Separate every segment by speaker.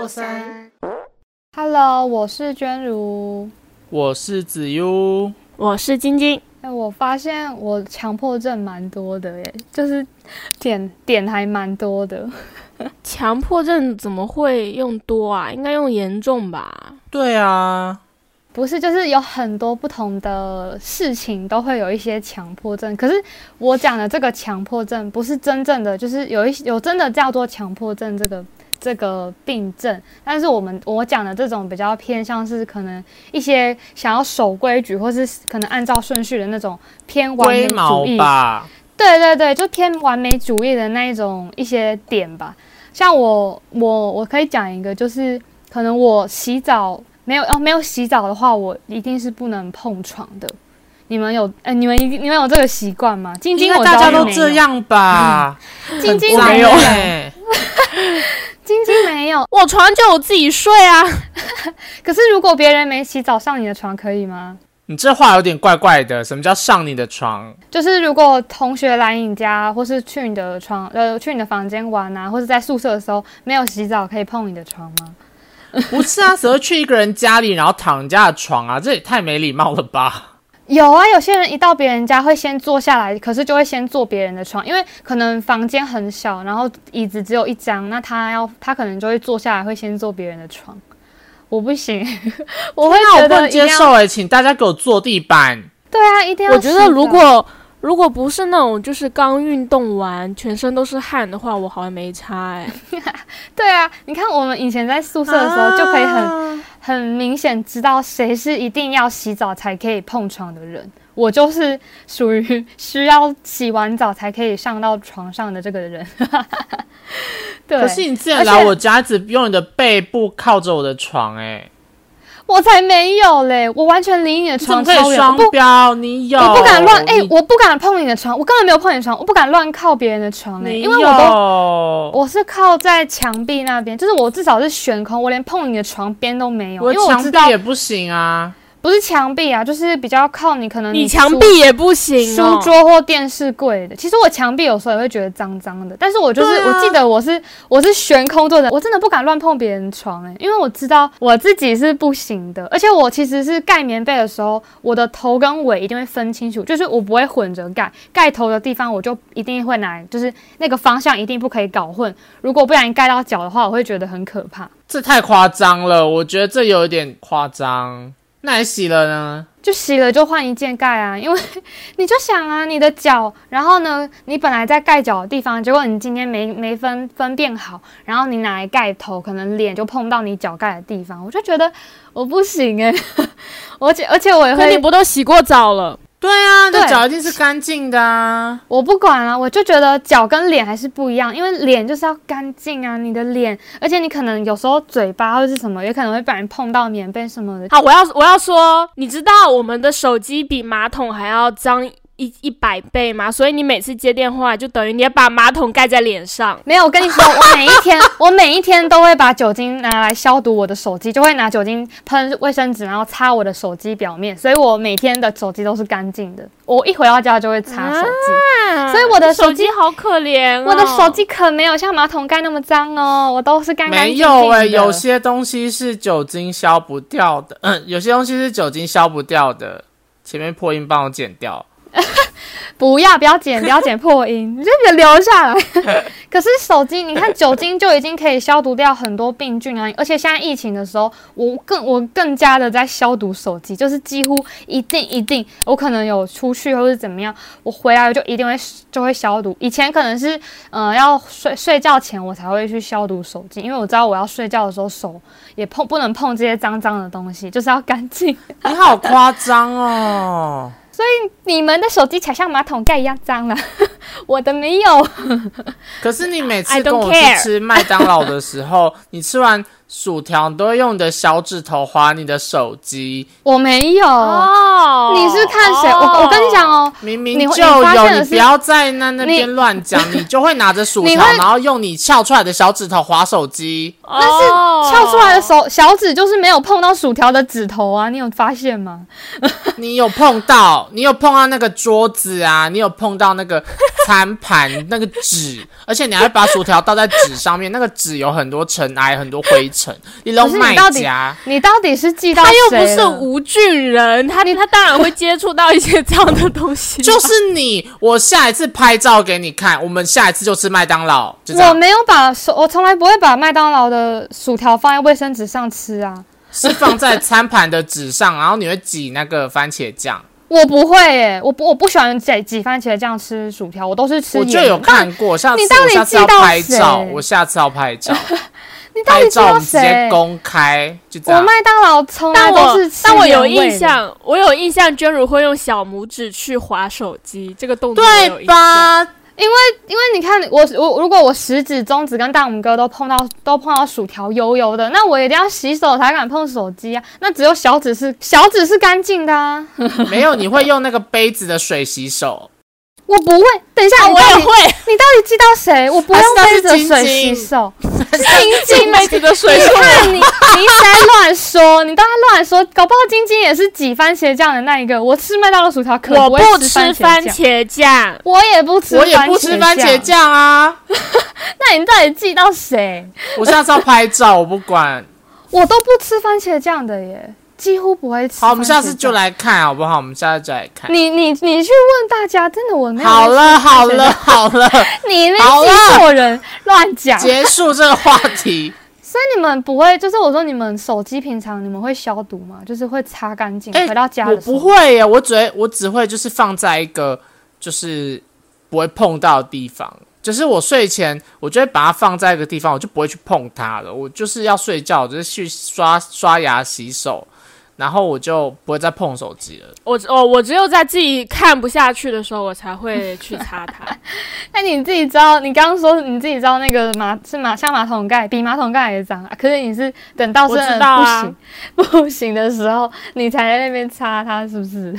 Speaker 1: 过三。
Speaker 2: Hello，我是娟如。
Speaker 3: 我是子悠，
Speaker 4: 我是晶晶。
Speaker 2: 哎、我发现我强迫症蛮多的耶，就是点点还蛮多的。
Speaker 4: 强迫症怎么会用多啊？应该用严重吧？
Speaker 3: 对啊，
Speaker 2: 不是，就是有很多不同的事情都会有一些强迫症。可是我讲的这个强迫症，不是真正的，就是有一有真的叫做强迫症这个这个病症。但是我们我讲的这种比较偏向是可能一些想要守规矩，或是可能按照顺序的那种偏完美主义。
Speaker 3: 吧？
Speaker 2: 对对对，就偏完美主义的那一种一些点吧。像我我我可以讲一个，就是可能我洗澡没有哦没有洗澡的话，我一定是不能碰床的。你们有呃你们一你们有这个习惯吗？晶晶我
Speaker 3: 大家都这样吧？
Speaker 2: 晶晶
Speaker 3: 很脏
Speaker 2: 没有，
Speaker 3: 欸
Speaker 2: 晶晶没有。
Speaker 4: 我床就我自己睡啊。
Speaker 2: 可是如果别人没洗澡上你的床可以吗？
Speaker 3: 你这话有点怪怪的。什么叫上你的床？
Speaker 2: 就是如果同学来你家，或是去你的床呃去你的房间玩啊，或是在宿舍的时候没有洗澡，可以碰你的床吗？
Speaker 3: 不是啊，只会去一个人家里，然后躺人家的床啊，这也太没礼貌了吧？
Speaker 2: 有啊，有些人一到别人家会先坐下来，可是就会先坐别人的床，因为可能房间很小，然后椅子只有一张，那他要他可能就会坐下来，会先坐别人的床。我不行，我会觉
Speaker 3: 那我不能接受哎、请大家给我坐地板。
Speaker 2: 对啊，一定要。
Speaker 4: 我觉得如果如果不是那种就是刚运动完全身都是汗的话，我好像没差哎、
Speaker 2: 对啊，你看我们以前在宿舍的时候，就可以很
Speaker 3: 啊
Speaker 2: 很明显知道谁是一定要洗澡才可以碰床的人。我就是属于需要洗完澡才可以上到床上的这个人。对，
Speaker 3: 可是你之前
Speaker 2: 而且
Speaker 3: 来我家，只用你的背部靠着我的床、哎，
Speaker 2: 我才没有嘞，我完全离你的床超远，不，
Speaker 3: 标？你有？
Speaker 2: 我不敢乱，哎、
Speaker 3: 你
Speaker 2: 我不敢碰你的床，我根本没有碰你的床，我不敢乱靠别人的床因为我都我是靠在墙壁那边，就是我至少是悬空，我连碰你的床边都没有，
Speaker 3: 我墙
Speaker 2: 因为我知道
Speaker 3: 壁也不行啊。
Speaker 2: 不是墙壁啊，就是比较靠你可能
Speaker 4: 你墙壁也不行
Speaker 2: 书
Speaker 4: 哦。
Speaker 2: 桌或电视柜的。其实我墙壁有时候也会觉得脏脏的，但是我就是、
Speaker 3: 啊
Speaker 2: 我记得我是我是悬空坐的，我真的不敢乱碰别人床诶、因为我知道我自己是不行的，而且我其实是盖棉被的时候，我的头跟尾一定会分清楚，就是我不会混着盖，盖头的地方我就一定会拿，就是那个方向一定不可以搞混，如果不小心盖到脚的话，我会觉得很可怕。
Speaker 3: 这太夸张了，我觉得这有一点夸张。那还洗了呢？
Speaker 2: 就洗了就换一件盖啊，因为 你就想啊，你的脚，然后呢，你本来在盖脚的地方，结果你今天没没分分辨好，然后你拿来盖头，可能脸就碰到你脚盖的地方，我就觉得我不行哎、而且而且我也
Speaker 4: 可你，不都洗过澡了？
Speaker 3: 对啊，那
Speaker 2: 对
Speaker 3: 脚一定是干净的啊。
Speaker 2: 我不管了、我就觉得脚跟脸还是不一样，因为脸就是要干净啊，你的脸，而且你可能有时候嘴巴或是什么，也可能会被人碰到棉被什么的，
Speaker 4: 好，我要我要说，你知道我们的手机比马桶还要脏一一百倍吗？所以你每次接电话，就等于你要把马桶盖在脸上。
Speaker 2: 没有，我跟你说，我每一天，我每一天都会把酒精拿来消毒我的手机，就会拿酒精喷卫生纸，然后擦我的手机表面，所以我每天的手机都是干净的。我一回到家就会擦手机，
Speaker 4: 啊
Speaker 2: 所以我的手
Speaker 4: 手
Speaker 2: 机
Speaker 4: 机好可怜、哦，
Speaker 2: 我的手机可没有像马桶盖那么脏哦，我都是干干
Speaker 3: 没
Speaker 2: 净净的。
Speaker 3: 有哎、有些东西是酒精消不掉的，嗯，有些东西是酒精消不掉的。前面破音帮我剪掉。
Speaker 2: 不要不要剪，不要剪破音，你就给留下来。可是手机，你看酒精就已经可以消毒掉很多病菌啊，而且现在疫情的时候，我更我更加的在消毒手机，就是几乎一定一定，我可能有出去或是怎么样，我回来就一定会就会消毒。以前可能是呃要睡睡觉前我才会去消毒手机，因为我知道我要睡觉的时候手也碰不能碰这些脏脏的东西，就是要干净。
Speaker 3: 你好夸张哦！
Speaker 2: 你们的手机才像马桶盖一样脏了，我的没有。
Speaker 3: 可是你每次跟我去吃麦当劳的时候，你吃完薯条，你都会用你的小指头划你的手机，
Speaker 2: 我没有，
Speaker 4: 哦，
Speaker 2: 你是看谁？我我跟你讲哦，
Speaker 3: 明明就有，
Speaker 2: 你
Speaker 3: 不要在那那边乱讲，你就会拿着薯条，然后用你翘出来的小指头划手机。
Speaker 4: 但
Speaker 2: 但是翘出来的手小指就是没有碰到薯条的指头啊，你有发现吗？
Speaker 3: 你有碰到，你有碰到那个桌子啊，你有碰到那个餐盘 那个纸，而且你还把薯条倒在纸上面，那个纸有很多尘埃，很多灰尘，你都
Speaker 2: 可是你
Speaker 3: 卖
Speaker 2: 到底
Speaker 3: 家。
Speaker 2: 你到底是寄到
Speaker 4: 他又不是吴俊人，他他当然会接触到一些这样的东西。
Speaker 3: 就是你，我下一次拍照给你看，我们下一次就吃麦当劳，就。
Speaker 2: 我没有把手，我从来不会把麦当劳的薯条放在卫生纸上吃啊。
Speaker 3: 是放在餐盘的纸上，然后你会挤那个番茄酱。
Speaker 2: 我不会耶，我不我不喜欢挤挤番茄酱吃薯条，我都是吃。
Speaker 3: 我就有看过，下次
Speaker 2: 你到底
Speaker 3: 我下次要拍照，我下次要拍照，
Speaker 2: 你到
Speaker 3: 拍照我
Speaker 2: 底知道
Speaker 3: 们直接
Speaker 2: 谁？
Speaker 3: 公开，就这样。
Speaker 2: 我麦当劳从来
Speaker 4: 但我
Speaker 2: 都是吃
Speaker 4: 但我有
Speaker 2: 原味的，
Speaker 4: 印象，我有印象，娟如会用小拇指去划手机，这个动作
Speaker 3: 对？吧？
Speaker 2: 因为因为你看我我如果我食指、中指跟大拇哥都碰到都碰到薯条油油的，那我一定要洗手才敢碰手机啊。那只有小指是小指是干净的啊，
Speaker 3: 没有，你会用那个杯子的水洗手。
Speaker 2: 我不会。等一下，
Speaker 4: 我也会，
Speaker 2: 你到底记到谁？我不用杯子的水
Speaker 3: 那是晶晶
Speaker 4: 妹子的水
Speaker 2: 你
Speaker 4: 手。
Speaker 2: 看你，你一直在乱说，你都在乱说，搞不好晶晶也是挤番茄酱的那一个。我吃麦当劳薯条可
Speaker 4: 我
Speaker 2: 不吃
Speaker 4: 吃番
Speaker 2: 茄酱，
Speaker 4: 茄酱，
Speaker 2: 我也不吃，
Speaker 3: 我也不吃番茄。酱啊！
Speaker 2: 那你到底记到谁？
Speaker 3: 我下次要拍照，我不管。
Speaker 2: 我都不吃番茄酱的耶，几乎不会吃。
Speaker 3: 好，我们下次就。来看好不好？我们下次就来看。
Speaker 2: 你你你去问大家，真的我没有。
Speaker 3: 好了好了，好了，
Speaker 2: 你那
Speaker 3: 好了
Speaker 2: 记错人，乱讲。
Speaker 3: 结束这个话题。
Speaker 2: 所以你们不会，就是我说你们手机平常你们会消毒吗？就是会擦干净，
Speaker 3: 哎
Speaker 2: 回到家
Speaker 3: 我
Speaker 2: 的时候。
Speaker 3: 不会耶，我只会我只会就是放在一个就是不会碰到的地方。就是我睡前，我就会把它放在一个地方，我就不会去碰它了。我就是要睡觉，我就是去刷刷牙、洗手，然后我就不会再碰手机了。
Speaker 4: 我哦我只有在自己看不下去的时候，我才会去擦它。
Speaker 2: 那你自己知道，你刚刚说你自己知道那个马是马像马桶盖，比马桶盖还脏啊。可是你是等到真
Speaker 4: 我知
Speaker 2: 的不行、不行的时候，你才在那边擦它，是不是？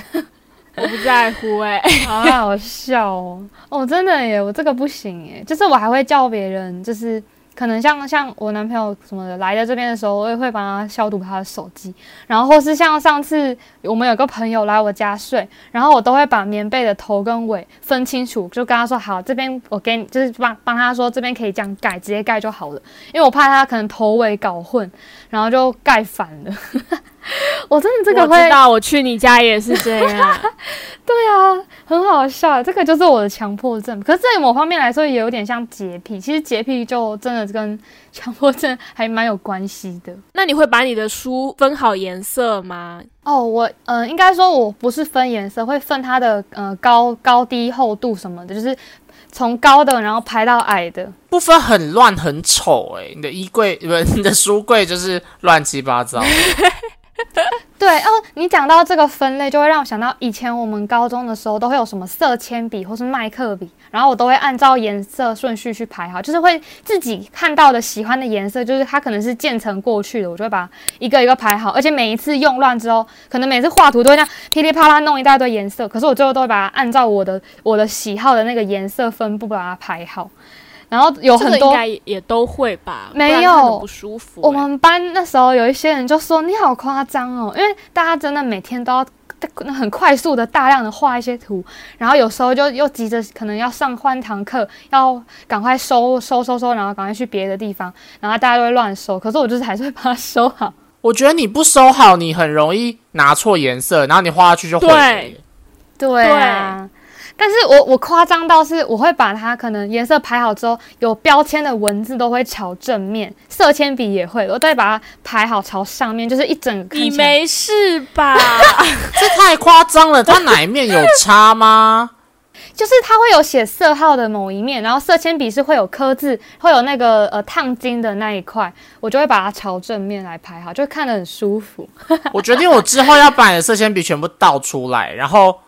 Speaker 4: 我不在乎哎、
Speaker 2: 好好笑哦！哦，真的耶，我这个不行耶，就是我还会叫别人，就是可能像像我男朋友什么的来到这边的时候，我也会帮他消毒他的手机，然后或是像上次我们有个朋友来我家睡，然后我都会把棉被的头跟尾分清楚，就跟他说好，这边我给你，就是帮帮他说这边可以这样盖，直接盖就好了，因为我怕他可能头尾搞混，然后就盖反了。我真的这个会
Speaker 4: 我知道，我去你家也是这样。
Speaker 2: 对啊，很好笑，这个就是我的强迫症。可是在某方面来说，也有点像洁癖。其实洁癖就真的跟强迫症还蛮有关系的。
Speaker 4: 那你会把你的书分好颜色吗？
Speaker 2: 哦，我呃，应该说我不是分颜色，会分它的呃高高低厚度什么的，就是从高的然后排到矮的。
Speaker 3: 不分很乱很丑哎、你的衣柜不是你的书柜就是乱七八糟。
Speaker 2: 对哦，你讲到这个分类，就会让我想到以前我们高中的时候都会有什么色铅笔或是麦克笔，然后我都会按照颜色顺序去排好，就是会自己看到的喜欢的颜色，就是它可能是渐层过去的，我就会把一个一个排好，而且每一次用乱之后，可能每次画图都会这样噼里啪啦弄一大堆颜色，可是我最后都会把它按照我的我的喜好的那个颜色分布把它排好，然后有很多应
Speaker 4: 该也也都会吧？
Speaker 2: 没有
Speaker 4: 不舒服、
Speaker 2: 我
Speaker 4: 欸
Speaker 2: 们班那时候有一些人就说你好夸张哦，因为大家真的每天都要很快速的大量的画一些图，然后有时候就又急着可能要上换堂课，要赶快收收收收，然后赶快去别的地方，然后大家都会乱收，可是我就是还是会把它收好。
Speaker 3: 我觉得你不收好，你很容易拿错颜色，然后你画下去就毁了耶。
Speaker 2: 对啊。但是我我夸张到是，我会把它可能颜色排好之后，有标签的文字都会朝正面，色铅笔也会，我都会把它排好朝上面，就是一整个
Speaker 4: 你没事吧？
Speaker 3: 这太夸张了，它哪一面有差吗？
Speaker 2: 就是它会有写色号的某一面，然后色铅笔是会有刻字，会有那个呃烫金的那一块，我就会把它朝正面来排好，就会看得很舒服。
Speaker 3: 我决定我之后要把你的色铅笔全部倒出来，然后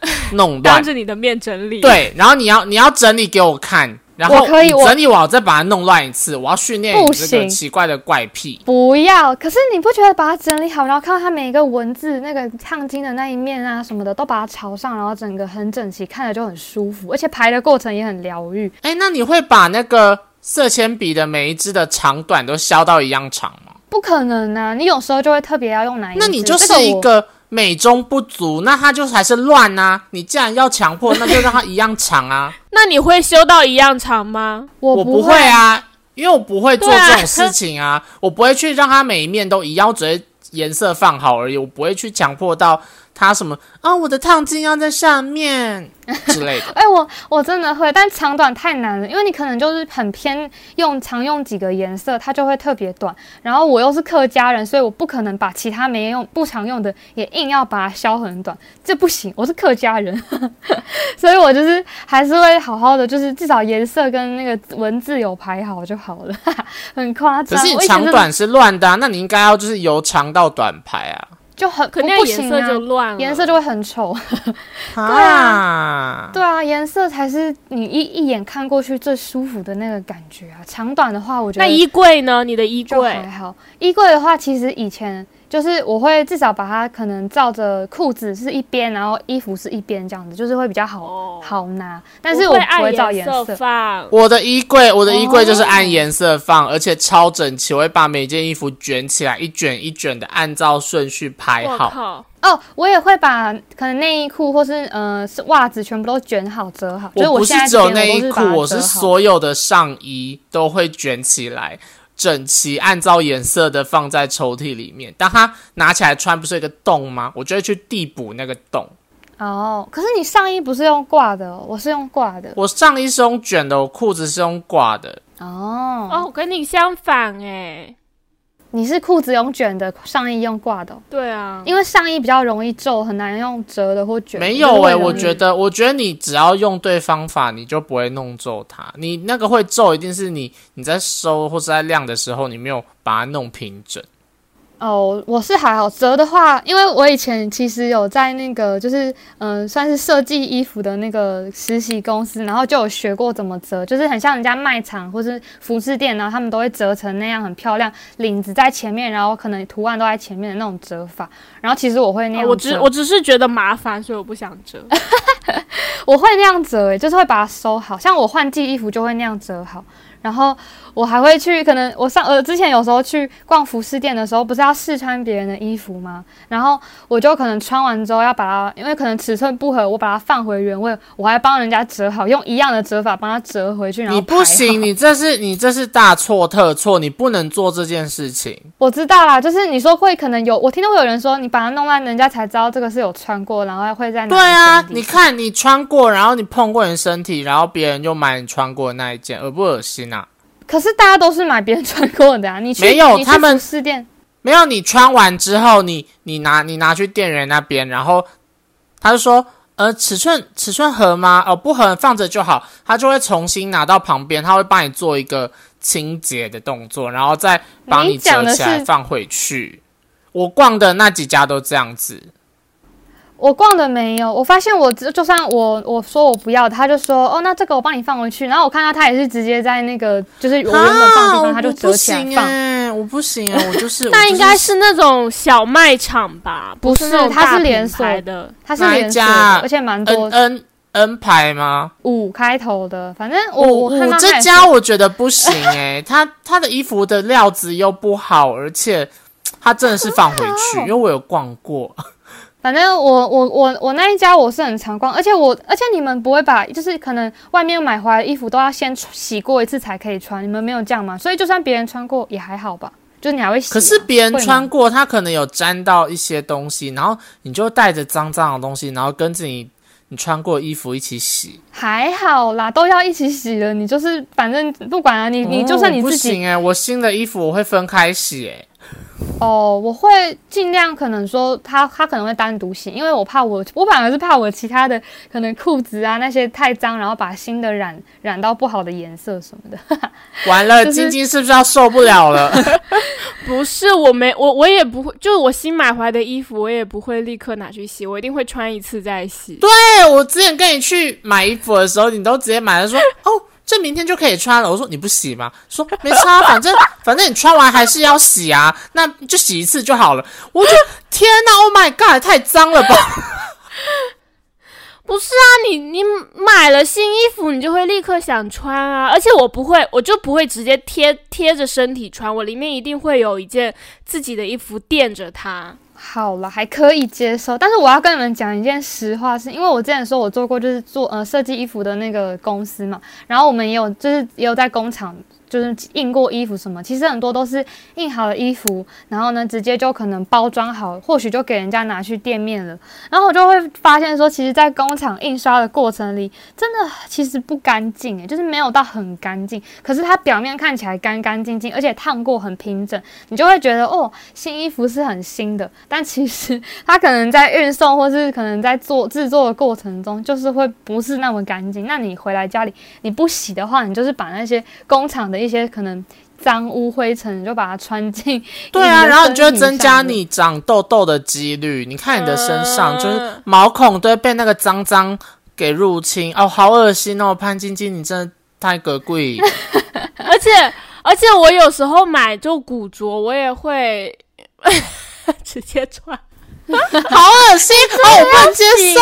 Speaker 3: 弄乱
Speaker 4: 当
Speaker 3: 乱。
Speaker 4: 着你的面整理。，
Speaker 3: 对，然后你要你要整理给我看，然后
Speaker 2: 可以
Speaker 3: 整理完我再把它弄乱一次。我要训练你
Speaker 2: 不
Speaker 3: 这个奇怪的怪癖。
Speaker 2: 不要，可是你不觉得把它整理好，然后看到它每一个文字那个烫金的那一面啊什么的，都把它朝上，然后整个很整齐，看着就很舒服，而且排的过程也很疗愈。
Speaker 3: 哎，那你会把那个色铅笔的每一支的长短都削到一样长吗？
Speaker 2: 不可能啊！你有时候就会特别要用哪一支？
Speaker 3: 那你就是一个美中不足，那它就还是乱啊！你既然要强迫，那就让它一样长啊！
Speaker 4: 那你会修到一样长吗？
Speaker 2: 我
Speaker 3: 不
Speaker 2: 会
Speaker 3: 啊，因为我不会做这种事情啊，我不会去让它每一面都一样，我只会颜色放好而已，我不会去强迫到它什么啊，我的烫金要在上面之类的。
Speaker 2: 哎、我我真的会，但长短太难了，因为你可能就是很偏用常用几个颜色，它就会特别短。然后我又是客家人，所以我不可能把其他没用不常用的也硬要把它削很短，这不行。我是客家人，所以我就是还是会好好的，就是至少颜色跟那个文字有排好就好了，很夸张。
Speaker 3: 可是你长短是乱的、啊，那你应该要就是由长到短排啊。
Speaker 2: 就很
Speaker 4: 肯定颜色就
Speaker 2: 啊，
Speaker 4: 乱了，
Speaker 2: 颜色就会很丑。
Speaker 3: 对啊，
Speaker 2: 对啊，颜色才是你一一眼看过去最舒服的那个感觉啊。长短的话，我觉得
Speaker 4: 那衣柜呢？你的衣柜
Speaker 2: 还好。衣柜的话，其实以前就是我会至少把它可能照着裤子是一边，然后衣服是一边这样子，就是会比较好、
Speaker 4: 哦
Speaker 2: 好拿。但是我不
Speaker 4: 会
Speaker 2: 照颜
Speaker 4: 色
Speaker 2: 色。
Speaker 4: 放。
Speaker 3: 我的衣柜，我的衣柜就是
Speaker 2: 哦
Speaker 3: 按颜色放，而且超整齐，我会把每件衣服卷起来，一卷一卷的按照顺序排好。
Speaker 4: 我靠！
Speaker 2: 哦，我也会把可能内衣裤或是呃是袜子全部都卷好折好。就
Speaker 3: 我不
Speaker 2: 现在
Speaker 3: 是只有内衣裤，
Speaker 2: 我
Speaker 3: 是所有的上衣都会卷起来，整齐按照颜色的放在抽屉里面。当它拿起来穿，不是有一个洞吗？我就会去递补那个洞。
Speaker 2: 哦。可是你上衣不是用挂的哦，我是用挂的
Speaker 3: 我上衣是用卷的，我裤子是用挂的。
Speaker 2: 哦。
Speaker 4: 哦，我跟你相反哎。
Speaker 2: 你是裤子用卷的，上衣用挂的哦、
Speaker 4: 对啊，
Speaker 2: 因为上衣比较容易皱，很难用折的或卷。
Speaker 3: 没有诶、我觉得，我觉得你只要用对方法，你就不会弄皱它。你那个会皱，一定是你你在收或是在晾的时候，你没有把它弄平整。
Speaker 2: 哦，我是还好折的话，因为我以前其实有在那个就是嗯、呃算是设计衣服的那个实习公司，然后就有学过怎么折，就是很像人家卖场或是服饰店，然后他们都会折成那样很漂亮，领子在前面，然后可能图案都在前面的那种折法。然后其实我会那样
Speaker 4: 我只我只是觉得麻烦，所以我不想折。
Speaker 2: 我会那样折、欸，就是会把它收好，像我换季衣服就会那样折好。然后我还会去，可能我上呃之前有时候去逛服饰店的时候，不是要试穿别人的衣服吗？然后我就可能穿完之后要把它，因为可能尺寸不合，我把它放回原位，我还帮人家折好，用一样的折法帮它折回去。然后
Speaker 3: 你不行，你这是你这是大错特错，你不能做这件事情。
Speaker 2: 我知道啦，就是你说会可能有，我听到会有人说你把它弄烂，人家才知道这个是有穿过，然后会在
Speaker 3: 对啊你看你穿过，然后你碰过人身体，然后别人就买你穿过的那一件，恶不恶心啊？
Speaker 2: 可是大家都是买别人穿过的啊，你去
Speaker 3: 没有他们
Speaker 2: 试店。
Speaker 3: 没有，你穿完之后，你你拿你拿去店员那边，然后他就说，呃，尺寸尺寸合吗？哦，不合，放着就好。他就会重新拿到旁边，他会帮你做一个清洁的动作，然后再帮
Speaker 2: 你
Speaker 3: 折起来放回去。我逛的那几家都这样子，
Speaker 2: 我逛的没有，我发现我只就算我我说我不要，他就说哦，那这个我帮你放回去。然后我看到他也是直接在那个就是我原本放的地方，他就折起来放。
Speaker 3: 哎、我不行哎、我就是
Speaker 4: 那应该
Speaker 3: 是
Speaker 4: 那种小卖场吧？
Speaker 2: 不是
Speaker 4: 是那种
Speaker 2: 它是连锁
Speaker 4: 的。
Speaker 2: 它是连锁而且蛮
Speaker 3: N
Speaker 2: 多
Speaker 3: N N 牌吗？
Speaker 2: 五开头的。反正我
Speaker 3: 我这家我觉得不行哎、他他的衣服的料子又不好，而且他真的是放回去，因为我有逛过。
Speaker 2: 反正我我我我那一家我是很常逛，而且我而且你们不会把就是可能外面买回来的衣服都要先洗过一次才可以穿，你们没有这样吗？所以就算别人穿过也还好吧，就是你还会洗。
Speaker 3: 可是别人穿过，他可能有沾到一些东西，然后你就带着脏脏的东西，然后跟着你你穿过衣服一起洗。
Speaker 2: 还好啦，都要一起洗了。你就是反正不管啊，你你就算你
Speaker 3: 哦不行哎、我新的衣服我会分开洗哎、
Speaker 2: 哦，我会尽量可能说他他可能会单独洗，因为我怕我我反而是怕我其他的可能裤子啊那些太脏，然后把新的染染到不好的颜色什么的。
Speaker 3: 完了，
Speaker 2: 就
Speaker 3: 晶晶是不是要受不了了？
Speaker 4: 不是，我没我我也不会，就是我新买回来的衣服，我也不会立刻拿去洗，我一定会穿一次再洗。
Speaker 3: 对，我之前跟你去买衣服的时候，你都直接买了说哦。这明天就可以穿了。我说你不洗吗？说没差，反正 反正你穿完还是要洗啊，那就洗一次就好了。我就天哪，Oh my god，太脏了吧！
Speaker 4: 不是啊，你你买了新衣服，你就会立刻想穿啊。而且我不会，我就不会直接贴贴着身体穿，我里面一定会有一件自己的衣服垫着它。
Speaker 2: 好了，还可以接受。但是我要跟你们讲一件实话，是因为我之前说我做过就是做呃设计衣服的那个公司嘛，然后我们也有就是也有在工厂。就是印过衣服什么，其实很多都是印好的衣服，然后呢，直接就可能包装好，或许就给人家拿去店面了。然后我就会发现说，其实，在工厂印刷的过程里，真的其实不干净诶，就是没有到很干净。可是它表面看起来干干净净，而且烫过很平整，你就会觉得哦，新衣服是很新的。但其实 它可能在运送或是可能在做制作的过程中，就是会不是那么干净。那你回来家里你不洗的话，你就是把那些工厂的。一些可能脏污灰尘，你就把它穿进。
Speaker 3: 对啊，然后你就会增加你长痘痘的几率。你看你的身上，就是毛孔都会被那个脏脏给入侵。哦，好恶心哦！潘晶晶，你真的太可贵。
Speaker 4: 而 且而且，我有时候买就古着，我也会 直接穿。
Speaker 3: 好恶心，哦我不能接受。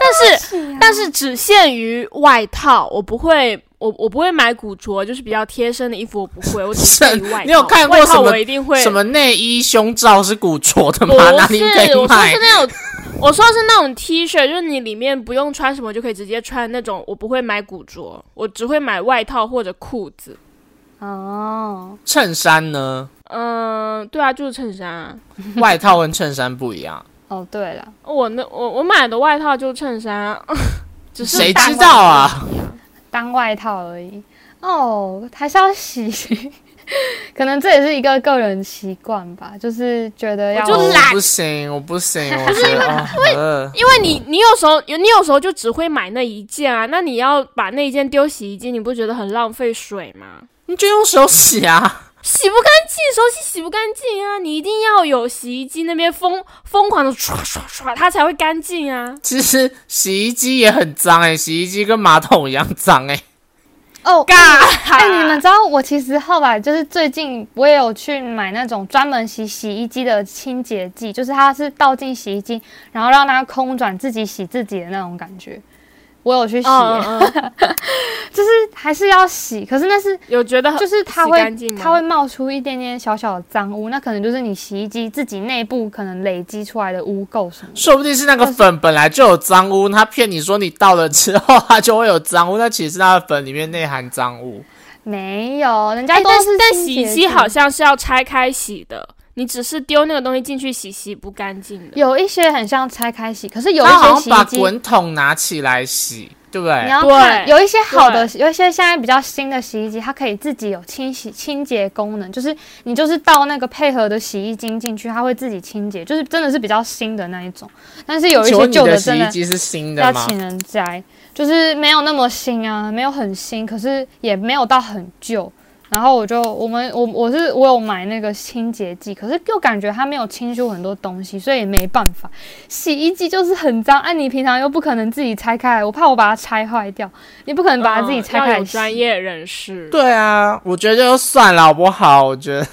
Speaker 4: 但是但是只限于外套，我不会，我我不会买古着，就是比较贴身的衣服，我不会，我只限于外套。
Speaker 3: 你有看过什么？
Speaker 4: 我一定会
Speaker 3: 什么内衣胸罩是古着的吗？哪里可以
Speaker 4: 买？我说是那种，我说是那种 T 恤，就是你里面不用穿什么就可以直接穿那种。我不会买古着，我只会买外套或者裤子。
Speaker 2: 哦，
Speaker 3: 衬衫呢？
Speaker 4: 嗯，对啊，就是衬衫啊。
Speaker 3: 外套跟衬衫不一样。
Speaker 2: 哦，对了，
Speaker 4: 我那我我买的外套就是衬衫，只是
Speaker 3: 谁知道啊？
Speaker 2: 当外套而已。哦，还是要洗，可能这也是一个个人习惯吧，就是觉得要
Speaker 4: 就懒，
Speaker 3: 不行，我不行，
Speaker 4: 不是因为因为你你有时候你有时候就只会买那一件啊，那你要把那一件丢洗衣机，你不觉得很浪费水吗？
Speaker 3: 你就用手洗啊。
Speaker 4: 洗不干净，手洗洗不干净啊！你一定要有洗衣机那边疯疯狂的刷刷刷，它才会干净啊！
Speaker 3: 其实洗衣机也很脏哎，洗衣机跟马桶一样脏哎。
Speaker 2: 哦，嘎！哎，你们知道我其实后来就是最近我也有去买那种专门洗洗衣机的清洁剂，就是它是倒进洗衣机，然后让它空转自己洗自己的那种感觉。我有去洗，就是还是要洗，可是那是
Speaker 4: 有觉得
Speaker 2: 就是它会它会冒出一点点小小的脏污，那可能就是你洗衣机自己内部可能累积出来的污垢什么。
Speaker 3: 说不定是那个粉本来就有脏污，他骗你说你倒了之后它就会有脏污，那其实它的粉里面内含脏污。
Speaker 2: 没有，人家都是
Speaker 4: 但洗衣机好像是要拆开洗的。你只是丢那个东西进去洗，洗不干净的。
Speaker 2: 有一些很像拆开洗，可是有一些洗
Speaker 3: 把滚筒拿起来洗，对不对？
Speaker 2: 你要看，有一些好的，有一些现在比较新的洗衣机，它可以自己有清洗清洁功能，就是你就是倒那个配合的洗衣精进去，它会自己清洁，就是真的是比较新的那一种。但是有一些旧的
Speaker 3: 洗衣机是新的
Speaker 2: 要请人摘，就是没有那么新啊，没有很新，可是也没有到很旧。然后我就我们我我是我有买那个清洁剂，可是又感觉它没有清出很多东西，所以也没办法。洗衣机就是很脏，哎，你平常又不可能自己拆开来，我怕我把它拆坏掉，你不可能把它自己拆开。
Speaker 4: 有专业人士。
Speaker 3: 对啊，我觉得就算了，好不好？我觉得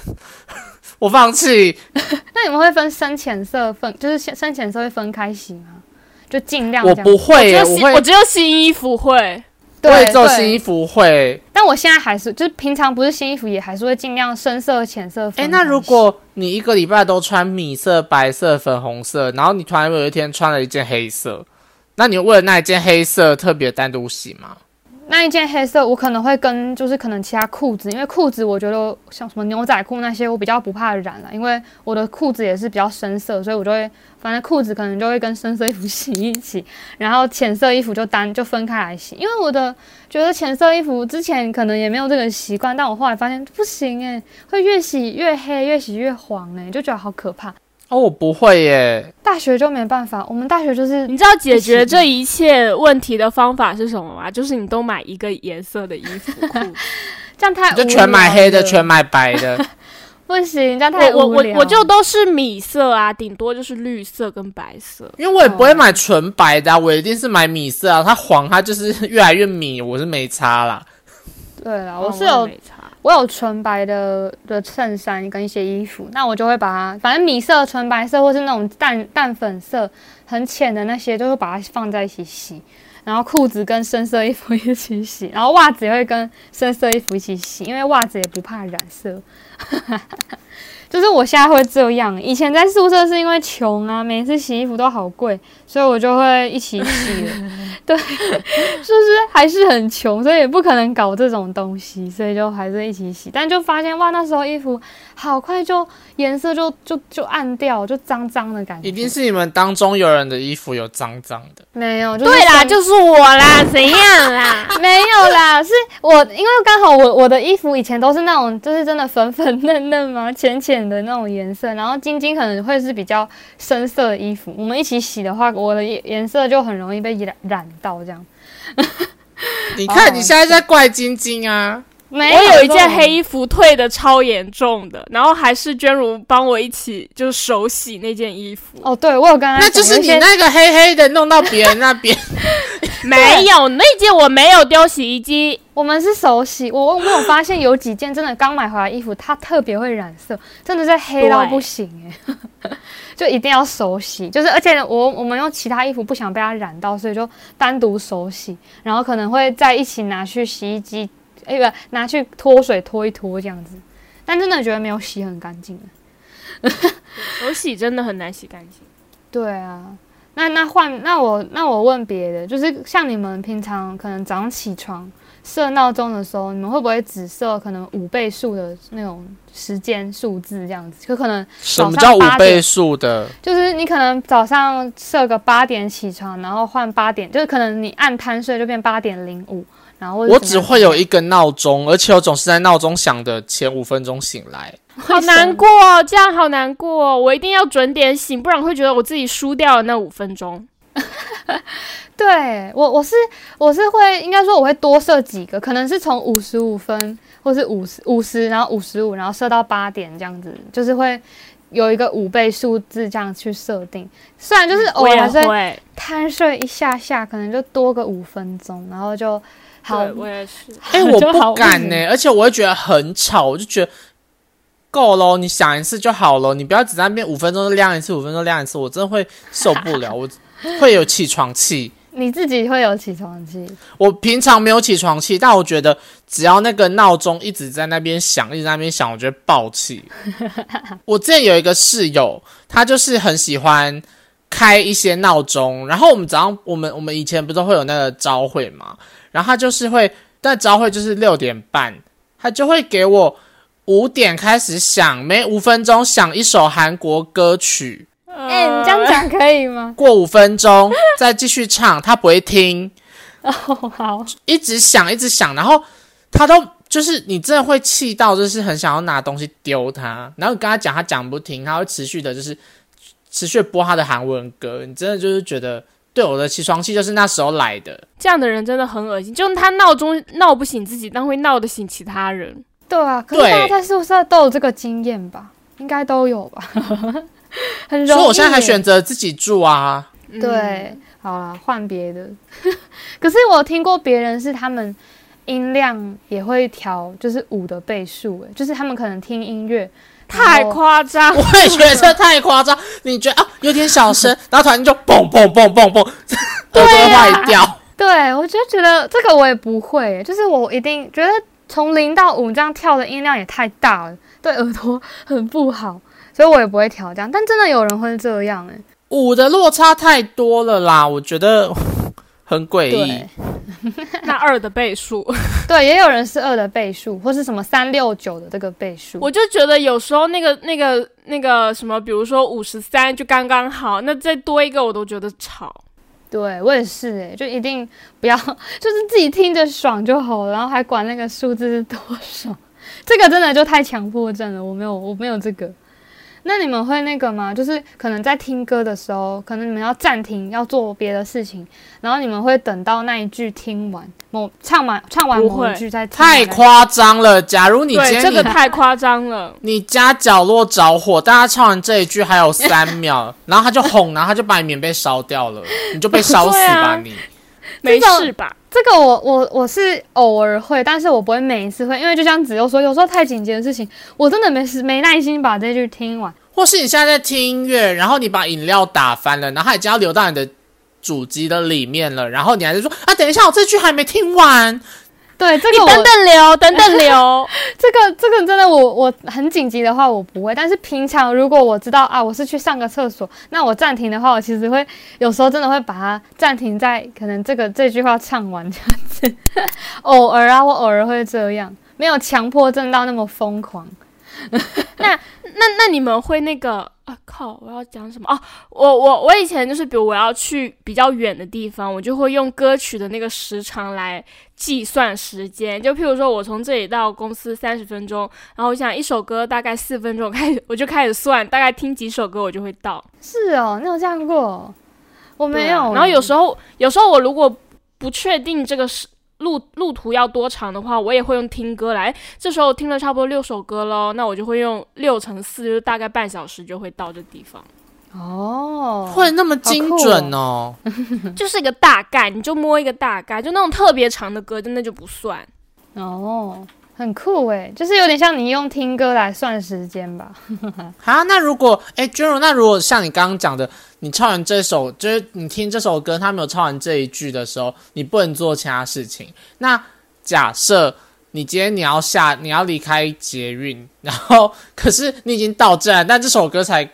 Speaker 3: 我放弃。
Speaker 2: 那你们会分深浅色分，就是深浅色会分开洗吗？就尽量。
Speaker 3: 我不会，我会，
Speaker 4: 我只有新衣服会。
Speaker 3: 会做新衣服会，
Speaker 2: 但我现在还是就是平常不是新衣服也还是会尽量深色浅色分。
Speaker 3: 哎，那如果你一个礼拜都穿米色、白色、粉红色，然后你突然有一天穿了一件黑色，那你为了那一件黑色特别单独洗吗？
Speaker 2: 那一件黑色，我可能会跟就是可能其他裤子，因为裤子我觉得像什么牛仔裤那些，我比较不怕染了，因为我的裤子也是比较深色，所以我就会反正裤子可能就会跟深色衣服洗一起，然后浅色衣服就单就分开来洗，因为我的觉得浅色衣服之前可能也没有这个习惯，但我后来发现不行诶，会越洗越黑，越洗越黄诶，就觉得好可怕。
Speaker 3: 哦，我不会耶。
Speaker 2: 大学就没办法，我们大学就是
Speaker 4: 你知道解决这一切问题的方法是什么吗？就是你都买一个颜色的衣服 裤，
Speaker 2: 这样太
Speaker 3: 就全买黑的，全买白的，
Speaker 2: 不行，这样太
Speaker 4: 我我我就都是米色啊，顶多就是绿色跟白色，
Speaker 3: 因为我也不会买纯白的，我一定是买米色啊，它黄它就是越来越米，我是没差啦。
Speaker 2: 对了，我是有。我我有纯白的的衬衫跟一些衣服，那我就会把它，反正米色、纯白色或是那种淡淡粉色、很浅的那些，就会把它放在一起洗。然后裤子跟深色衣服一起洗，然后袜子也会跟深色衣服一起洗，因为袜子也不怕染色。就是我现在会这样，以前在宿舍是因为穷啊，每次洗衣服都好贵，所以我就会一起洗了。对，就是还是很穷，所以也不可能搞这种东西，所以就还是一起洗。但就发现哇，那时候衣服好快就颜色就就就暗掉，就脏脏的感觉。
Speaker 3: 一定是你们当中有人的衣服有脏脏的。
Speaker 2: 没有，就是
Speaker 4: 对啦，就是我啦，怎样啦？
Speaker 2: 没有啦，是我因为刚好我我的衣服以前都是那种就是真的粉粉嫩嫩嘛，浅浅的那种颜色，然后晶晶可能会是比较深色的衣服，我们一起洗的话，我的颜颜色就很容易被染染到这样。
Speaker 3: 你看
Speaker 2: 哦
Speaker 3: 你现在在怪晶晶啊，
Speaker 2: 没
Speaker 4: 我有一件黑衣服退的超严重的，然后还是娟如帮我一起就是手洗那件衣服。
Speaker 2: 哦，对我有跟他
Speaker 3: 那就是你那个黑黑的弄到别人那边。
Speaker 4: 没有那件我没有丢洗衣机，
Speaker 2: 我们是手洗，我我有发现有几件真的刚买回来衣服，它特别会染色，真的是黑到不行哎、就一定要手洗。就是而且我我们用其他衣服不想被它染到，所以就单独手洗，然后可能会再一起拿去洗衣机，哎、不拿去脱水脱一脱这样子。但真的觉得没有洗很干净。
Speaker 4: 手洗真的很难洗干净。
Speaker 2: 对啊，那那换那我那我问别的，就是像你们平常可能早上起床设闹钟的时候，你们会不会只设可能五倍数的那种时间数字这样子？就可能
Speaker 3: 什么叫五倍数的？
Speaker 2: 就是你可能早上设个八点起床，然后换八点，就是可能你按贪睡就变八点零五，然后
Speaker 3: 我只会有一个闹钟，而且我总是在闹钟响的前五分钟醒来。
Speaker 4: 好难过哦，这样好难过哦。我一定要准点醒，不然会觉得我自己输掉了那五分钟。
Speaker 2: 对我我是我是会应该说我会多设几个，可能是从五十五分或是五十五十，然后五十五，然后设到八点这样子，就是会有一个五倍数字这样去设定。虽然就是偶尔还是会
Speaker 4: 会，
Speaker 2: 贪睡一下下，可能就多个五分钟，然后就好
Speaker 4: 对我也是。
Speaker 3: 哎、我不敢呢、而且我会觉得很吵，我就觉得够喽，你想一次就好了，你不要只在那边五分钟就亮一次，五分钟亮一次，我真的会受不了，我 会有起床气。
Speaker 2: 你自己会有起床气。
Speaker 3: 我平常没有起床气，但我觉得只要那个闹钟一直在那边响，一直在那边响，我就会爆气。我之前有一个室友，他就是很喜欢开一些闹钟，然后我们早上我们我们以前不是会有那个朝会嘛，然后他就是会，但朝会就是六点半，他就会给我五点开始响，每五分钟响一首韩国歌曲。
Speaker 2: 哎、你这样讲可以吗？
Speaker 3: 过五分钟再继续唱，他不会听，
Speaker 2: 哦，好，
Speaker 3: 一直响，一直响，然后他都就是你真的会气到，就是很想要拿东西丢他，然后你跟他讲，他讲不听，他会持续的，就是持续播他的韩文歌，你真的就是觉得，对我的起床气就是那时候来的。
Speaker 4: 这样的人真的很恶心，就是他闹钟闹不醒自己，但会闹得醒其他人。
Speaker 2: 对啊，可是大家在宿舍都有这个经验吧？应该都有吧？很容易。
Speaker 3: 所以我现在还选择自己住啊。
Speaker 4: 嗯
Speaker 2: 对，好了，换别的。可是我听过别人是他们音量也会调，就是五的倍数，诶，就是他们可能听音乐
Speaker 4: 太夸张
Speaker 3: 我。也觉得这太夸张，你觉得啊有点小声，然后突然就嘣嘣嘣嘣嘣，耳朵会坏掉。
Speaker 2: 对，我就觉得这个我也不会，就是我一定觉得从零到五这样跳的音量也太大了，对耳朵很不好，所以我也不会调这样。但真的有人会这样，哎，
Speaker 3: 五的落差太多了啦，我觉得很诡异
Speaker 2: 对。
Speaker 4: 那二的倍数，
Speaker 2: 对，也有人是二的倍数，或是什么三六九的这个倍数。
Speaker 4: 我就觉得有时候那个那个那个什么，比如说五十三就刚刚好，那再多一个我都觉得吵。
Speaker 2: 对我也是哎，就一定不要，就是自己听着爽就好，然后还管那个数字是多少，这个真的就太强迫症了。我没有，我没有这个。那你们会那个吗？就是可能在听歌的时候，可能你们要暂停，要做别的事情，然后你们会等到那一句听完，某唱完唱完某一句再听
Speaker 3: 太夸张了！假如你今
Speaker 4: 对，
Speaker 3: 天你
Speaker 4: 这个太夸张了。
Speaker 3: 你家角落着火，大家唱完这一句还有三秒，然后他就哄，然后他就把你棉被烧掉了，你就被烧死吧
Speaker 4: 啊
Speaker 3: 你！
Speaker 4: 没事吧？
Speaker 2: 这个我我我是偶尔会，但是我不会每一次会，因为就像子悠说，有时候太紧急的事情，我真的没时没耐心把这句听完。
Speaker 3: 或是你现在在听音乐，然后你把饮料打翻了，然后它已经要流到你的主机的里面了，然后你还是说啊，等一下，我这句还没听完。
Speaker 2: 对这个 等
Speaker 4: 等留，等等留。
Speaker 2: 这个这个真的我我很紧急的话我不会，但是平常如果我知道啊我是去上个厕所，那我暂停的话，我其实会有时候真的会把它暂停在可能这个这句话唱完这样子，偶尔啊我偶尔会这样，没有强迫症到那么疯狂。
Speaker 4: 那那那你们会那个啊？靠！我要讲什么？哦，我我我以前就是，比如我要去比较远的地方，我就会用歌曲的那个时长来计算时间。就譬如说，我从这里到公司三十分钟，然后我想一首歌大概四分钟，开始我就开始算，大概听几首歌我就会到。
Speaker 2: 是哦，你有这样过？我没有。
Speaker 4: 然后有时候有时候我如果不确定这个时路路途要多长的话，我也会用听歌来。这时候听了差不多六首歌喽，那我就会用六乘四，就是大概半小时就会到这地方，
Speaker 2: 哦，
Speaker 3: 会那么精准哦？
Speaker 4: 就是一个大概，你就摸一个大概，就那种特别长的歌，真的就不算。
Speaker 2: 哦，很酷哎，就是有点像你用听歌来算时间吧。
Speaker 3: 好，那如果哎，娟如，那如果像你刚刚讲的，你唱完这首，就是你听这首歌，他没有唱完这一句的时候，你不能做其他事情。那假设你今天你要下，你要离开捷运，然后可是你已经到站，但这首歌才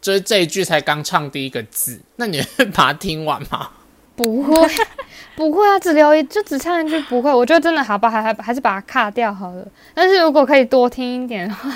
Speaker 3: 就是这一句才刚唱第一个字，那你会 把它听完吗？
Speaker 2: 不会，不会啊，只留一就只唱一句不会，我觉得真的好吧，还还还是把它卡掉好了。但是如果可以多听一点的话，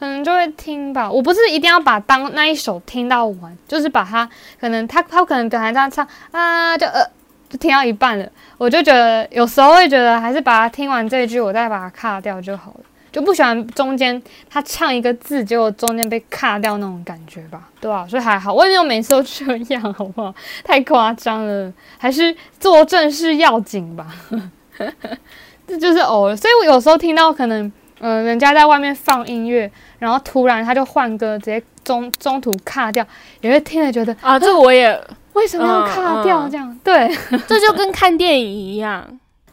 Speaker 2: 可能就会听吧。我不是一定要把当那一首听到完，就是把它可能他他可能本来这样唱啊，就呃就听到一半了，我就觉得有时候会觉得还是把它听完这一句，我再把它卡掉就好了。就不喜欢中间他唱一个字，结果中间被卡掉那种感觉吧，对吧、所以还好，我也没有每次都这样，好不好？太夸张了，还是做正事要紧吧。这就是偶尔，所以我有时候听到可能，嗯、人家在外面放音乐，然后突然他就换歌，直接中中途卡掉，也会听了觉得
Speaker 4: 啊，这我也，
Speaker 2: 为什么要卡掉
Speaker 4: 嗯嗯
Speaker 2: 这样？对，
Speaker 4: 这就跟看电影一样。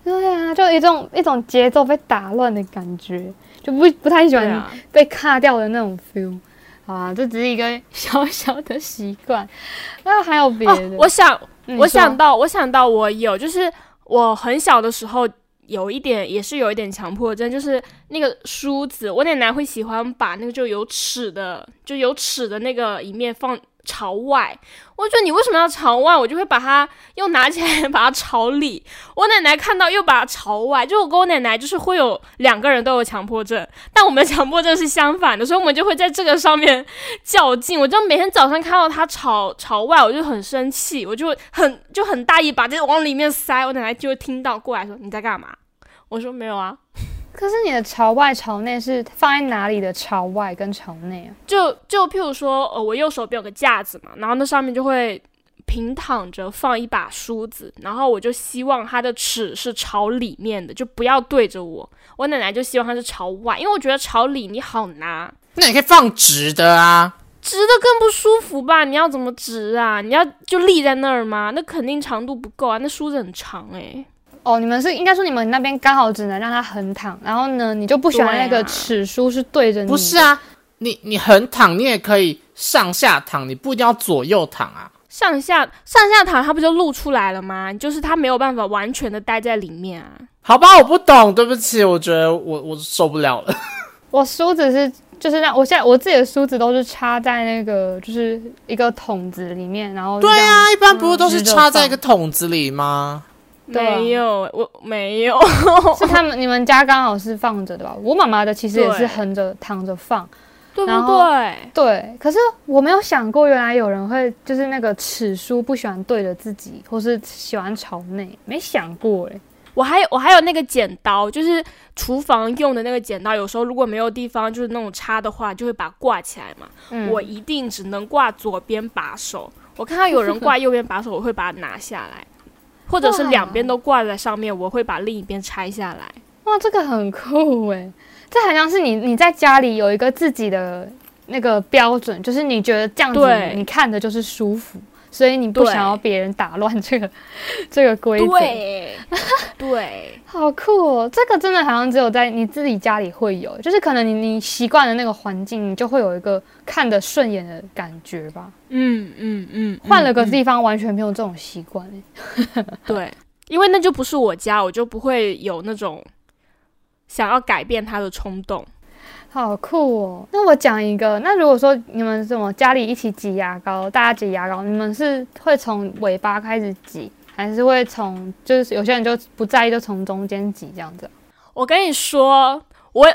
Speaker 2: 对啊，就一种一种节奏被打乱的感觉，就不不太喜欢被卡掉的那种 feel。好啊，这只是一个小小的习惯。那还有别的？
Speaker 4: 哦，我想
Speaker 2: 嗯
Speaker 4: 我想到，我想到我有，就是我很小的时候有一点，也是有一点强迫症，就是那个梳子，我奶奶会喜欢把那个就有齿的，就有齿的那个一面放朝外。我觉得你为什么要朝外？我就会把它又拿起来 把它朝里。我奶奶看到又把它朝外，就我跟我奶奶就是会有两个人都有强迫症，但我们强迫症是相反的，所以我们就会在这个上面 较劲。我就每天早上看到它朝朝外，我就很生气，我就很就很大意把这往里面塞。我奶奶就会听到过来说你在干嘛？我说没有啊，
Speaker 2: 可是你的朝外朝内是放在哪里的朝外跟朝内啊？
Speaker 4: 就就譬如说，呃，我右手边有个架子嘛，然后那上面就会平躺着放一把梳子，然后我就希望它的齿是朝里面的，就不要对着我。我奶奶就希望它是朝外，因为我觉得朝里你好拿，
Speaker 3: 那你可以放直的啊。
Speaker 4: 直的更不舒服吧？你要怎么直啊？你要就立在那儿吗？那肯定长度不够啊，那梳子很长诶、
Speaker 2: 哦，你们是应该说你们那边刚好只能让它横躺，然后呢，你就不喜欢那个齿梳是对着你。
Speaker 3: 不是，啊，你你横躺，你也可以上下躺，你不一定要左右躺啊。
Speaker 4: 上下上下躺，它不就露出来了吗？就是它没有办法完全的待在里面啊。
Speaker 3: 好吧，我不懂，对不起，我觉得我我受不了了。
Speaker 2: 我梳子是就是让我现在我自己的梳子都是插在那个就是一个桶子里面，然后
Speaker 3: 对啊，一般不是都是插在一
Speaker 2: 放
Speaker 3: 个桶子里吗？
Speaker 4: 没有，我没有。
Speaker 2: 是他们你们家刚好是放着的吧？我妈妈的其实也是横着躺着放，
Speaker 4: 对不对？
Speaker 2: 对。可是我没有想过，原来有人会就是那个尺书不喜欢对着自己，或是喜欢朝内，没想过哎。
Speaker 4: 我还有我还有那个剪刀，就是厨房用的那个剪刀。有时候如果没有地方就是那种插的话，就会把它挂起来嘛。
Speaker 2: 嗯，
Speaker 4: 我一定只能挂左边把手。我看到有人挂右边把手，我会把它拿下来，或者是两边都挂在上面，我会把另一边拆下来。
Speaker 2: 哇，这个很酷诶，这好像是你你在家里有一个自己的那个标准，就是你觉得这样子你看的就是舒服，所以你不想要别人打乱这个 这个规则。
Speaker 4: 对，对，
Speaker 2: 好酷哦！这个真的好像只有在你自己家里会有，就是可能你你习惯了那个环境，你就会有一个看得顺眼的感觉吧。
Speaker 4: 嗯嗯嗯，
Speaker 2: 换了个
Speaker 4: 嗯
Speaker 2: 地方，完全没有这种习惯哎。
Speaker 4: 对，因为那就不是我家，我就不会有那种想要改变它的冲动。
Speaker 2: 好酷哦！那我讲一个，那如果说你们什么家里一起挤牙膏，大家挤牙膏，你们是会从尾巴开始挤，还是会从就是有些人就不在意，就从中间挤这样子？
Speaker 4: 我跟你说，我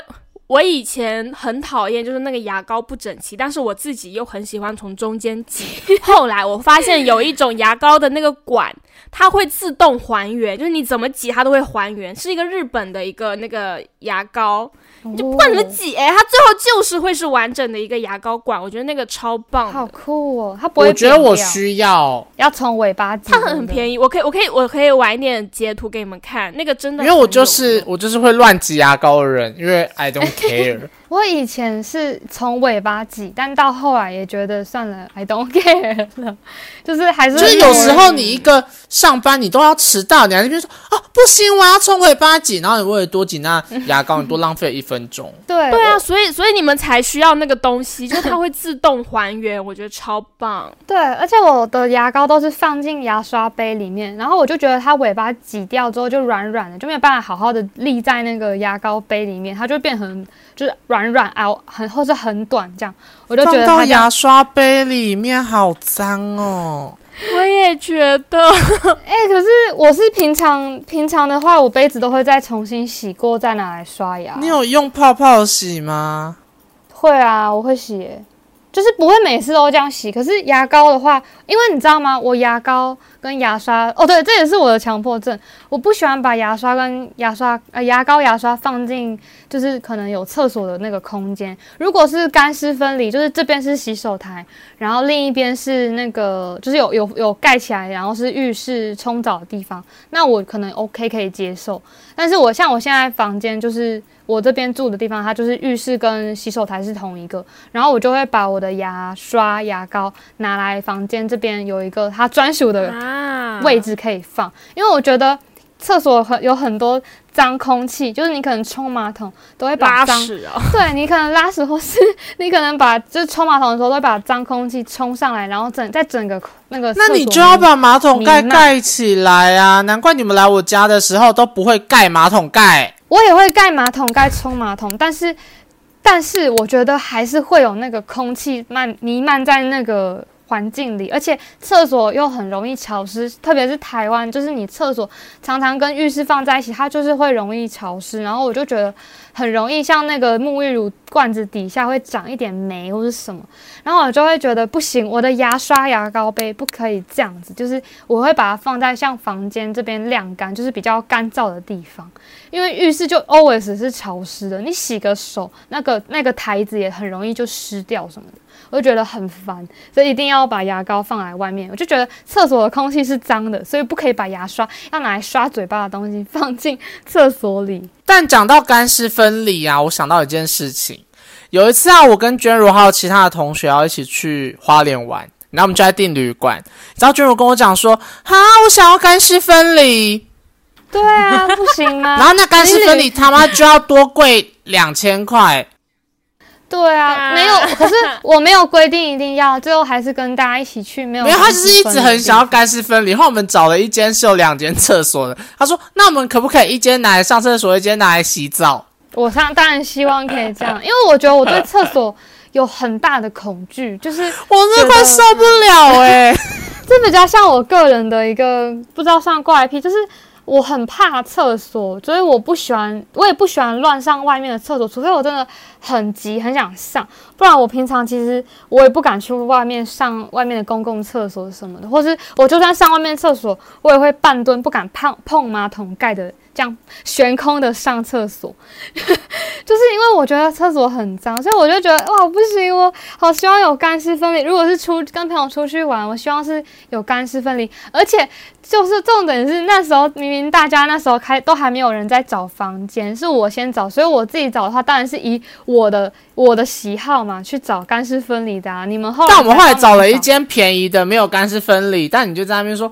Speaker 4: 我以前很讨厌就是那个牙膏不整齐，但是我自己又很喜欢从中间挤。后来我发现有一种牙膏的那个管。它会自动还原，就是你怎么挤它都会还原，是一个日本的一个那个牙膏，你就不管怎么挤，哎，它最后就是会是完整的一个牙膏管，我觉得那个超棒，
Speaker 2: 好酷哦！它不会，
Speaker 3: 我觉得我需要
Speaker 2: 要从尾巴挤，
Speaker 4: 它很很便宜，我可以我可以我可以晚一点截图给你们看，那个真的，
Speaker 3: 因为我就是我就是会乱挤牙膏的人，因为 I don't care。
Speaker 2: 我以前是从尾巴挤，但到后来也觉得算了，I don't care 了，就是还是
Speaker 3: 就是有时候你一个上班你都要迟到，你还那边说啊不行，我要从尾巴挤，然后你为了多挤那牙膏，你多浪费了一分钟。
Speaker 2: 对
Speaker 4: 对啊，所以所以你们才需要那个东西，就是它会自动还原，我觉得超棒。
Speaker 2: 对，而且我的牙膏都是放进牙刷杯里面，然后我就觉得它尾巴挤掉之后就软软的，就没有办法好好的立在那个牙膏杯里面，它就变成就是软。软软凹很或是很短这样，我就觉得
Speaker 3: 放到牙刷杯里面好脏哦。
Speaker 4: 我也觉得，
Speaker 2: 哎，可是我是平常平常的话，我杯子都会再重新洗过再拿来刷牙。
Speaker 3: 你有用泡泡洗吗？
Speaker 2: 会啊，我会洗。就是不会每次都这样洗，可是牙膏的话，因为你知道吗？我牙膏跟牙刷，哦对，这也是我的强迫症。我不喜欢把牙刷跟牙刷呃牙膏牙刷放进就是可能有厕所的那个空间。如果是干湿分离，就是这边是洗手台，然后另一边是那个就是有有有盖起来，然后是浴室冲澡的地方，那我可能 OK 可以接受。但是我像我现在房间就是。我这边住的地方，它就是浴室跟洗手台是同一个，然后我就会把我的牙刷、牙膏拿来房间这边有一个它专属的位置可以放，因为我觉得厕所很有很多脏空气，就是你可能冲马桶都会把脏，对你可能拉屎或是 你可能把就是冲马桶的时候都会把脏空气冲上来，然后整在整个那个，
Speaker 3: 那你就要把马桶盖盖起来啊！难怪你们来我家的时候都不会盖马桶盖。
Speaker 2: 我也会盖马桶盖冲马桶，但是，但是我觉得还是会有那个空气漫弥漫在那个环境里，而且厕所又很容易潮湿，特别是台湾，就是你厕所常常跟浴室放在一起，它就是会容易潮湿，然后我就觉得很容易像那个沐浴乳罐子底下会长一点霉或是什么，然后我就会觉得不行，我的牙刷牙膏杯不可以这样子，就是我会把它放在像房间这边晾干，就是比较干燥的地方。因为浴室就 always 是潮湿的，你洗个手，那个那个台子也很容易就湿掉什么的，我就觉得很烦，所以一定要把牙膏放在外面。我就觉得厕所的空气是脏的，所以不可以把牙刷要拿来刷嘴巴的东西放进厕所里。
Speaker 3: 但讲到干湿分离啊，我想到一件事情，有一次啊，我跟娟如还有其他的同学要一起去花莲玩，然后我们就在订旅馆，然后娟如跟我讲说，哈，我想要干湿分离。
Speaker 2: 对啊，不行啊？
Speaker 3: 然后那干湿分离他妈就要多贵两千块。
Speaker 2: 对啊，没有，可是我没有规定一定要，最后还是跟大家一起去。没有，
Speaker 3: 没有，他就是一直很想要干湿分离。然后我们找了一间是有两间厕所的，他说：“那我们可不可以一间拿来上厕所，一间拿来洗澡？”
Speaker 2: 我上当然希望可以这样，因为我觉得我对厕所有很大的恐惧，就是
Speaker 3: 我那快受不了哎，
Speaker 2: 这比较像我个人的一个不知道算怪癖，就是。我很怕厕所，所以我不喜欢，我也不喜欢乱上外面的厕所，除非我真的很急很想上，不然我平常其实我也不敢去外面上外面的公共厕所什么的，或是我就算上外面厕所，我也会半蹲，不敢碰碰马桶盖的。这样悬空的上厕所，就是因为我觉得厕所很脏，所以我就觉得哇不行，我好希望有干湿分离。如果是出跟朋友出去玩，我希望是有干湿分离，而且就是重点是那时候明明大家那时候开都还没有人在找房间，是我先找，所以我自己找的话，当然是以我的我的喜好嘛去找干湿分离的。啊。你们后来，
Speaker 3: 但我们后来找了一间便宜的，没有干湿分离，但你就在那边说。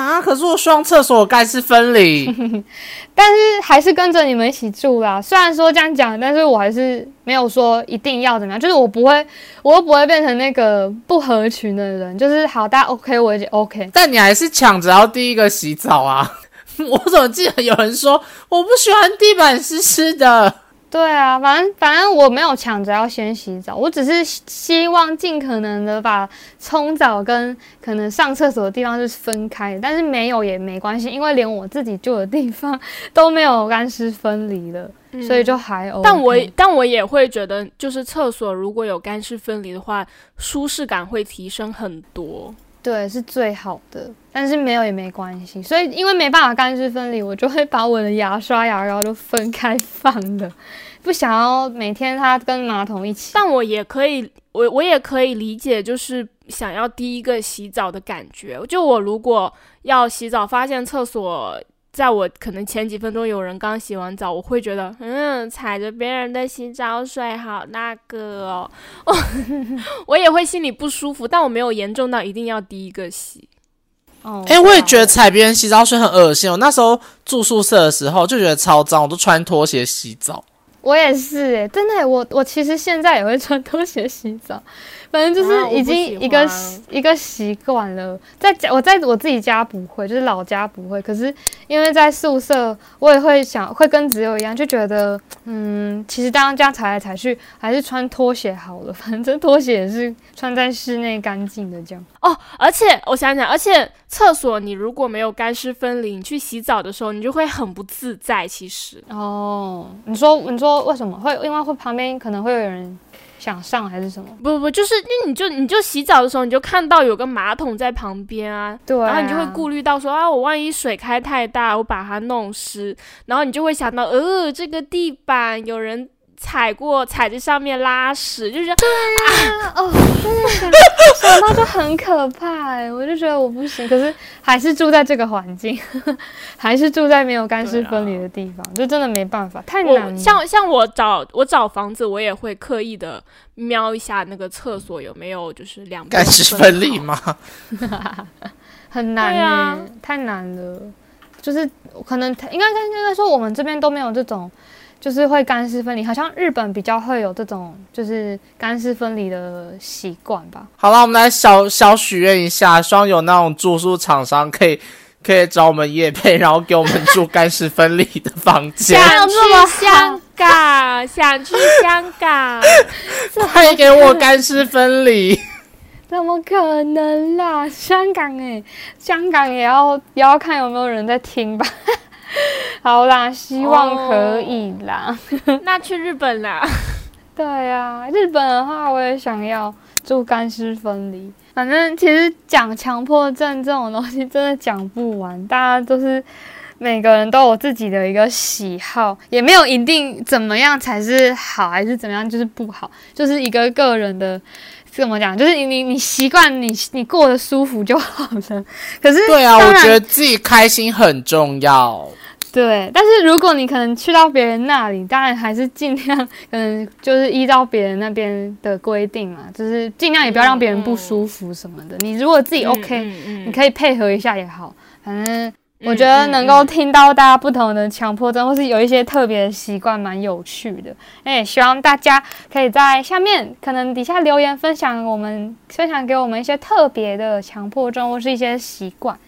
Speaker 3: 啊！可是我双厕所盖是分离，
Speaker 2: 但是还是跟着你们一起住啦。虽然说这样讲，但是我还是没有说一定要怎么样，就是我不会，我又不会变成那个不合群的人。就是好，大家 OK，我也 OK。
Speaker 3: 但你还是抢着要第一个洗澡啊！我怎么记得有人说我不喜欢地板湿湿的？
Speaker 2: 对啊，反正反正我没有抢着要先洗澡，我只是希望尽可能的把冲澡跟可能上厕所的地方是分开，但是没有也没关系，因为连我自己住的地方都没有干湿分离了，所以就还 OK。
Speaker 4: 但我但我也会觉得，就是厕所如果有干湿分离的话，舒适感会提升很多。
Speaker 2: 对，是最好的，但是没有也没关系。所以因为没办法干湿分离，我就会把我的牙刷、牙膏都分开放的，不想要每天它跟马桶一起。
Speaker 4: 但我也可以，我我也可以理解，就是想要第一个洗澡的感觉。就我如果要洗澡，发现厕所。在我可能前几分钟有人刚洗完澡，我会觉得，嗯，踩着别人的洗澡水，好那个哦，我也会心里不舒服，但我没有严重到一定要第一个洗。
Speaker 2: 哦，
Speaker 3: 哎、我也觉得踩别人洗澡水很恶心。我那时候住宿舍的时候就觉得超脏，我都穿拖鞋洗澡。
Speaker 2: 我也是哎，真的耶，我我其实现在也会穿拖鞋洗澡，反正就是已经一个一个习惯了。在家我在我自己家不会，就是老家不会，可是因为在宿舍，我也会想会跟只有一样，就觉得嗯，其实当然这样踩来踩去，还是穿拖鞋好了，反正拖鞋也是穿在室内干净的这样。
Speaker 4: 哦，而且我想想，而且厕所你如果没有干湿分离，你去洗澡的时候，你就会很不自在。其实，
Speaker 2: 哦，你说你说为什么会？因为会旁边可能会有人想上还是什么？
Speaker 4: 不不，就是那你就你就洗澡的时候，你就看到有个马桶在旁边啊，
Speaker 2: 对啊、
Speaker 4: 然后你就会顾虑到说啊，我万一水开太大，我把它弄湿，然后你就会想到，呃，这个地板有人踩过，踩在上面拉屎，就是
Speaker 2: 哦，真的想想到就很可怕哎，我就觉得我不行，可是还是住在这个环境，还是住在没有干湿分离的地方，就真的没办法，太难了。
Speaker 4: 像像我找我找房子，我也会刻意的瞄一下那个厕所有没有就是两
Speaker 3: 干湿分离吗？
Speaker 2: 很难
Speaker 4: 啊
Speaker 2: 太难了。就是可能应该应该说我们这边都没有这种，就是会干湿分离，好像日本比较会有这种就是干湿分离的习惯吧。
Speaker 3: 好了，我们来小小许愿一下，希望有那种住宿厂商可以 可以找我们叶配，然后给我们住干湿分离的房间，
Speaker 4: 想去香港，想去香港，
Speaker 3: 快给我干湿分离。
Speaker 2: 怎么可能啦？香港诶、香港也要也要看有没有人在听吧。好啦，希望可以啦。
Speaker 4: 那去日本啦。
Speaker 2: 对啊，日本的话我也想要住干湿分离。反正其实讲强迫症这种东西真的讲不完，大家都是每个人都有自己的一个喜好，也没有一定怎么样才是好，还是怎么样就是不好，就是一个个人的。怎么讲？就是你你你习惯你你过得舒服就好了。可是
Speaker 3: 对啊，我觉得自己开心很重要。
Speaker 2: 对，但是如果你可能去到别人那里，当然还是尽量，可能就是依照别人那边的规定嘛，就是尽量也不要让别人不舒服什么的。你如果自己 OK，、
Speaker 4: 嗯嗯
Speaker 2: 你可以配合一下也好。反正我
Speaker 4: 嗯
Speaker 2: 觉得能
Speaker 4: 嗯
Speaker 2: 够听到大家不同的强迫症，或是有一些特别的习惯，蛮有趣的。那也希望大家可以在下面可能底下留言分享我们分享给我们一些特别的强迫症或是一些习惯。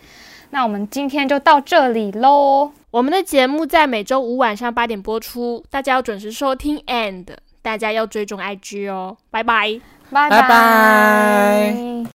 Speaker 2: 那我们今天就到这里喽。
Speaker 4: 我们的节目在每周五晚上八点播出，大家要准时收听，and 大家要追踪 IG 哦，拜。拜。
Speaker 2: 拜。
Speaker 3: 拜拜